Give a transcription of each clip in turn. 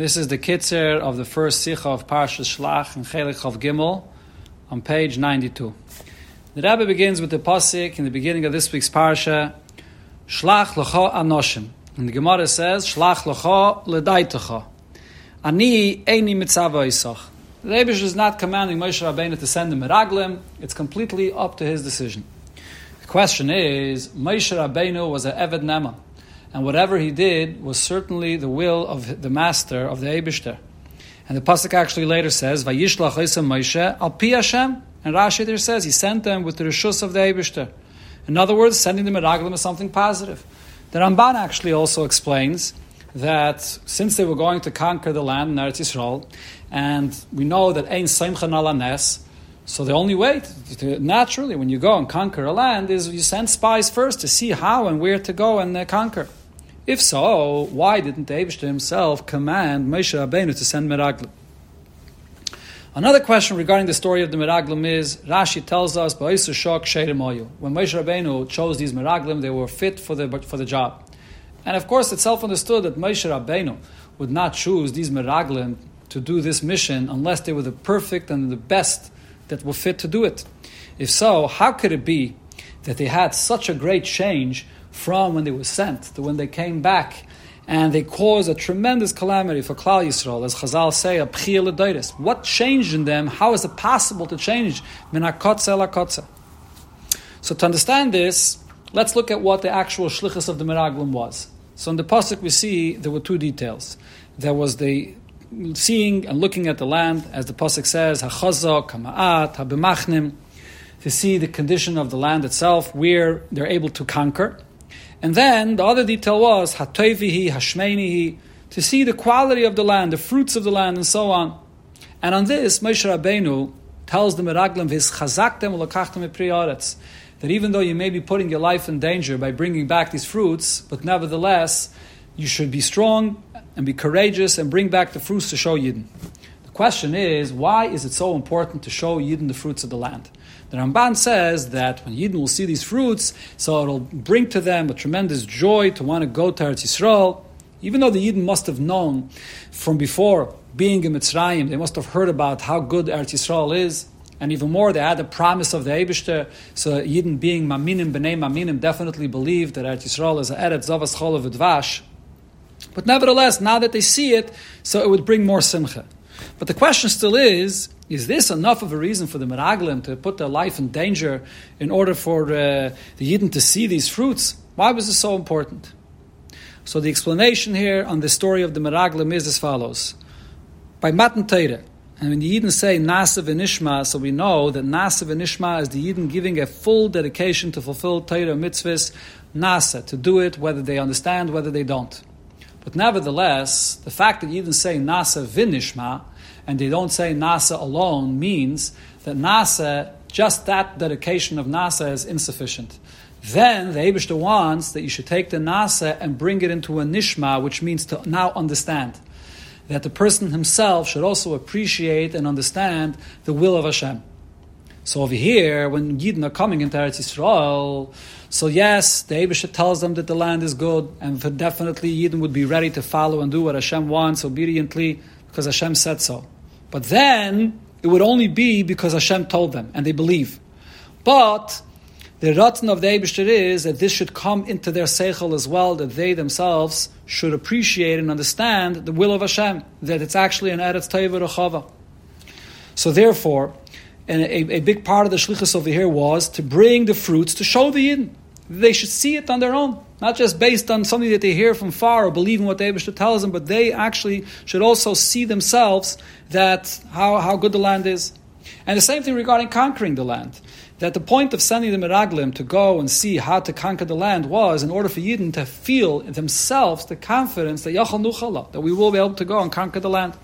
This is the kitzer of the first sikha of Parshas Shlach and Chelik of Gimel on page 92. The Rebbe begins with the pasuk in the beginning of this week's parsha, Shlach lecha anoshim. And the Gemara says, Shlach lecha ledaitecha. Ani eini mitzava isach. The Rebbe is not commanding Moshe Rabbeinu to send him meraglim. It's completely up to his decision. The question is, Moshe Rabbeinu was an Eved Ne'eman and whatever he did was certainly the will of the master of the Eibishter. And the pasuk actually later says, "Vayishlach Moshe al pi Hashem." And Rashi there says he sent them with the rishus of the Eibishter. In other words, sending them a raglim is something positive. The Ramban actually also explains that since they were going to conquer the land in Eretz Yisrael, and we know that ein seimchan alanes, so the only way, to, naturally, when you go and conquer a land, is you send spies first to see how and where to go and uh, conquer. If so, why didn't the himself command Moshe Rabbeinu to send Meraglim? Another question regarding the story of the Meraglim is Rashi tells us when Moshe Rabbeinu chose these Meraglim, they were fit for the for the job, and of course it's self understood that Moshe Rabbeinu would not choose these Meraglim to do this mission unless they were the perfect and the best that were fit to do it. If so, how could it be that they had such a great change from when they were sent to when they came back, and they caused a tremendous calamity for Klal Yisrael, as Chazal say, a pchiyah What changed in them? How is it possible to change minakotza lakotza? So to understand this, let's look at what the actual shlichus of the Meraglim was. So in the pasuk we see there were two details. There was the seeing and looking at the land, as the pasuk says, hachazak, hamaat, habimachnim, to see the condition of the land itself, where they're able to conquer. And then the other detail was hatoivihi, hashmeinihi, to see the quality of the land, the fruits of the land, and so on. And on this, Moshe Rabbeinu tells the Meraglim, his chazaktem ulakachtem that even though you may be putting your life in danger by bringing back these fruits, but nevertheless, you should be strong and be courageous and bring back the fruits to show Yidden. The question is, why is it so important to show Yidden the fruits of the land? The Ramban says that when Yidden will see these fruits, so it'll bring to them a tremendous joy to want to go to Eretz Yisrael. Even though the Yidden must have known from before being in Mitzrayim, they must have heard about how good Eretz Yisrael is. And even more, they had the promise of the Eibishter. So Yidden being Maminim, B'nai Maminim, definitely believed that Eretz Yisrael is a Eretz Zavas Chol V'dvash. But nevertheless, now that they see it, so it would bring more simcha. But the question still is, is this enough of a reason for the Meraglim to put their life in danger in order for uh, the Yidden to see these fruits? Why was this so important? So the explanation here on the story of the Meraglim is as follows. By Matan Torah, and when the Yidden say Nasa v'nishma, so we know that Nasa v'nishma is the Yidden giving a full dedication to fulfill Torah mitzvahs, Nasa, to do it whether they understand, whether they don't. But nevertheless, the fact that Yidden say Nasa v'nishma, and they don't say Nasa alone means that Nasa, just that dedication of Nasa is insufficient. Then the Eibishter wants that you should take the Nasa and bring it into a Nishma, which means to now understand. That the person himself should also appreciate and understand the will of Hashem. So over here, when Yidden are coming into Eretz Yisrael, so yes, the Eibishter tells them that the land is good, and definitely Yidden would be ready to follow and do what Hashem wants obediently, because Hashem said so. But then it would only be because Hashem told them and they believe. But the Ratzon of the Eibishter is that this should come into their seichel as well, that they themselves should appreciate and understand the will of Hashem, that it's actually an Eretz Taiva Rechava. So therefore, and a, a, big part of the shlichus over here was to bring the fruits to show the Yidden. They should see it on their own, not just based on something that they hear from far or believe in what the Eibishter tells them, but they actually should also see themselves that how, how good the land is. And the same thing regarding conquering the land. That the point of sending the Meraglim to go and see how to conquer the land was in order for Yidden to feel themselves the confidence that Yachal Nuchala, that we will be able to go and conquer the land.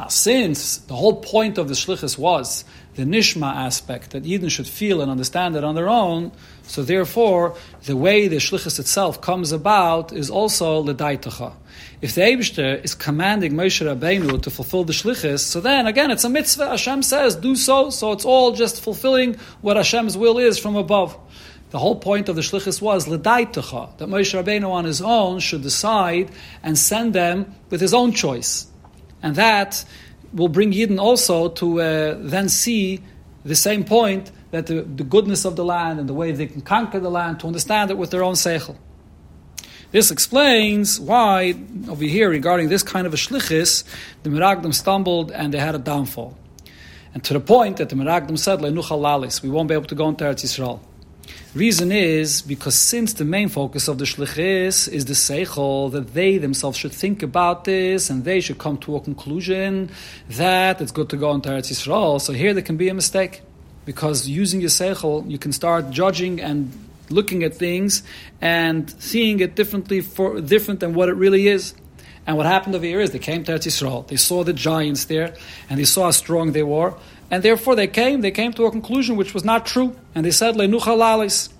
Now, since the whole point of the Shlichus was the Nishma aspect, that Yidden should feel and understand it on their own, so therefore, the way the Shlichus itself comes about is also Ledaitacha. If the Eibishter is commanding Moshe Rabbeinu to fulfill the Shlichus, so then again it's a mitzvah. Hashem says, do so, so it's all just fulfilling what Hashem's will is from above. The whole point of the shlichus was l'daitacha, that Moshe Rabbeinu on his own should decide and send them with his own choice. And that will bring Yidden also to uh, then see the same point that the, the, goodness of the land and the way they can conquer the land, to understand it with their own seichel. This explains why, over here, regarding this kind of a shlichus, the Meraglim stumbled and they had a downfall. And to the point that the Meraglim said, lalis, we won't be able to go into Eretz Yisrael. Reason is because since the main focus of the shlichus is the seichel, that they themselves should think about this and they should come to a conclusion that it's good to go into Eretz Yisrael. So here there can be a mistake because using your seichel, you can start judging and looking at things and seeing it differently for different than what it really is. And what happened over here is they came to Eretz Yisrael. They saw the giants there, and they saw how strong they were, and therefore they came, they came to a conclusion which was not true. And they said, lalis.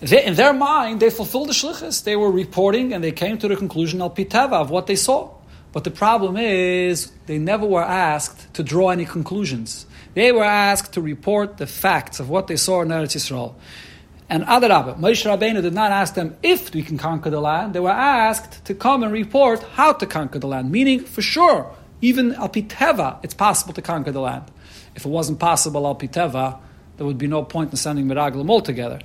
In their mind, they fulfilled the shlichus. They were reporting and they came to the conclusion al piteva of what they saw. But the problem is, they never were asked to draw any conclusions. They were asked to report the facts of what they saw in Eretz Yisrael. And Adarabah, Moshe Rabbeinu did not ask them if we can conquer the land. They were asked to come and report how to conquer the land. Meaning, for sure, even al piteva, it's possible to conquer the land. If it wasn't possible al piteva, there would be no point in sending meraglim altogether.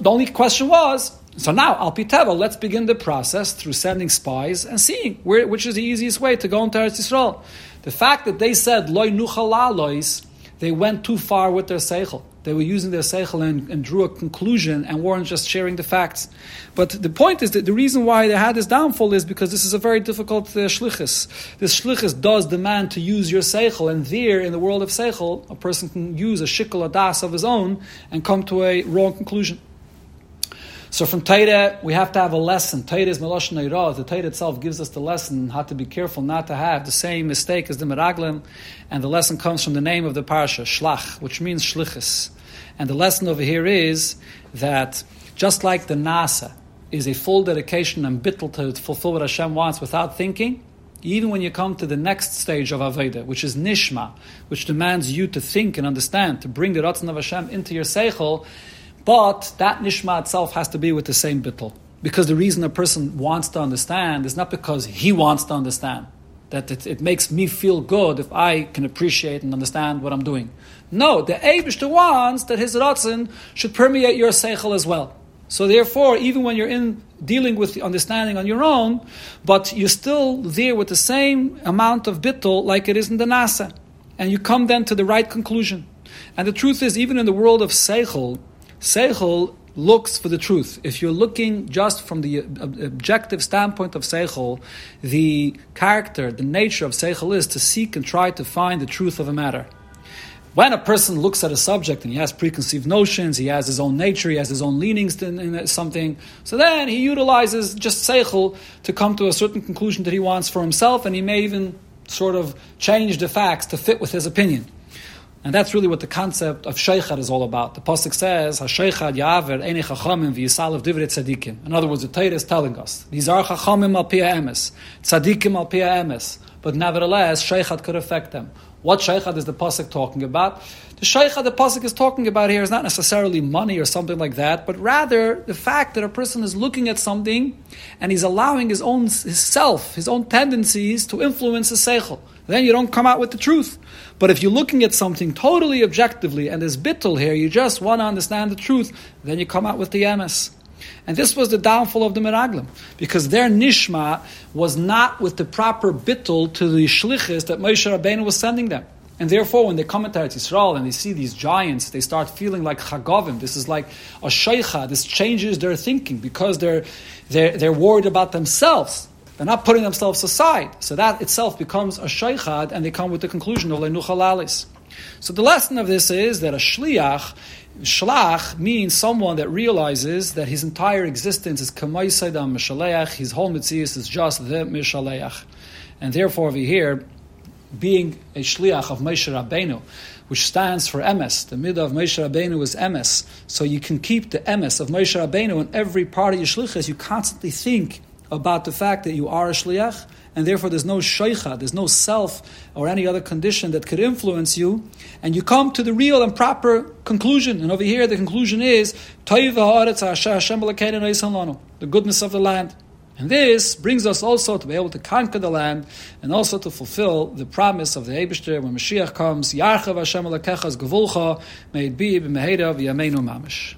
The only question was, so now al piteva, let's begin the process through sending spies and seeing where, which is the easiest way to go into Eretz Yisrael. The fact that they said loy nuchalalois, they went too far with their seichel. They were using their seichel and, and, drew a conclusion and weren't just sharing the facts. But the point is that the reason why they had this downfall is because this is a very difficult uh, shlichus. This shlichus does demand to use your seichel, and there, in the world of seichel, a person can use a shikul adas of his own and come to a wrong conclusion. So from Torah, we have to have a lesson. Torah is Melosh Neirah. The Torah itself gives us the lesson how to be careful not to have the same mistake as the Meraglim. And the lesson comes from the name of the Parsha, Shlach, which means Shlichus. And the lesson over here is that just like the Nasa is a full dedication and bittul to fulfill what Hashem wants without thinking, even when you come to the next stage of Aveda, which is Nishma, which demands you to think and understand, to bring the Ratzon of Hashem into your Seichel, but that nishma itself has to be with the same bittul. Because the reason a person wants to understand is not because he wants to understand. That it, it makes me feel good if I can appreciate and understand what I'm doing. No, the Eibishter wants that his ratzon should permeate your seichel as well. So therefore, even when you're in dealing with the understanding on your own, but you're still there with the same amount of bittul like it is in the nasa. And you come then to the right conclusion. And the truth is, even in the world of seichel, Seichel looks for the truth. If you're looking just from the uh, objective standpoint of Seichel, the character, the nature of Seichel is to seek and try to find the truth of a matter. When a person looks at a subject and he has preconceived notions, he has his own nature, he has his own leanings in, in something, so then he utilizes just Seichel to come to a certain conclusion that he wants for himself, and he may even sort of change the facts to fit with his opinion. And that's really what the concept of sheikhad is all about. The pasuk says, "Hasheichad yaver ene chachamim v'yisalav divrei tzadikim." In other words, the Torah is telling us these are chachamim al pia emes, tzadikim al pia emes. But nevertheless, sheikhad could affect them. What sheikhad is the pasuk talking about? The sheikhad the pasuk is talking about here is not necessarily money or something like that, but rather the fact that a person is looking at something and he's allowing his own his self, his own tendencies to influence his seichel then you don't come out with the truth. But if you're looking at something totally objectively and there's bittul here, you just want to understand the truth, then you come out with the emes. And this was the downfall of the Meraglim, because their nishma was not with the proper bittul to the shlichus that Moshe Rabbeinu was sending them. And therefore, when they come into Eretz Yisrael and they see these giants, they start feeling like chagovim. This is like a sheikha. This changes their thinking because they're, they're, they're worried about themselves. They're not putting themselves aside. So that itself becomes a shaykhad, and they come with the conclusion of lenuchalalis. So the lesson of this is that a shliach, shlach means someone that realizes that his entire existence is kamaisaydam mishaleach, his whole mitzvah is just the mishaleach. And therefore over here, being a shliach of Moshe Rabbeinu, which stands for emes. The midah of Moshe Rabbeinu is emes. So you can keep the emes of Moshe Rabbeinu in every part of your shlichus. You constantly think about the fact that you are a shliach and therefore there's no shaycha, there's no self or any other condition that could influence you, and you come to the real and proper conclusion. And over here, the conclusion is the goodness of the land. And this brings us also to be able to conquer the land and also to fulfill the promise of the Eibishter when Mashiach comes, Yarchav Hashem Alekechas Gevulcha, may it be b'meheda v'yameinu mamish.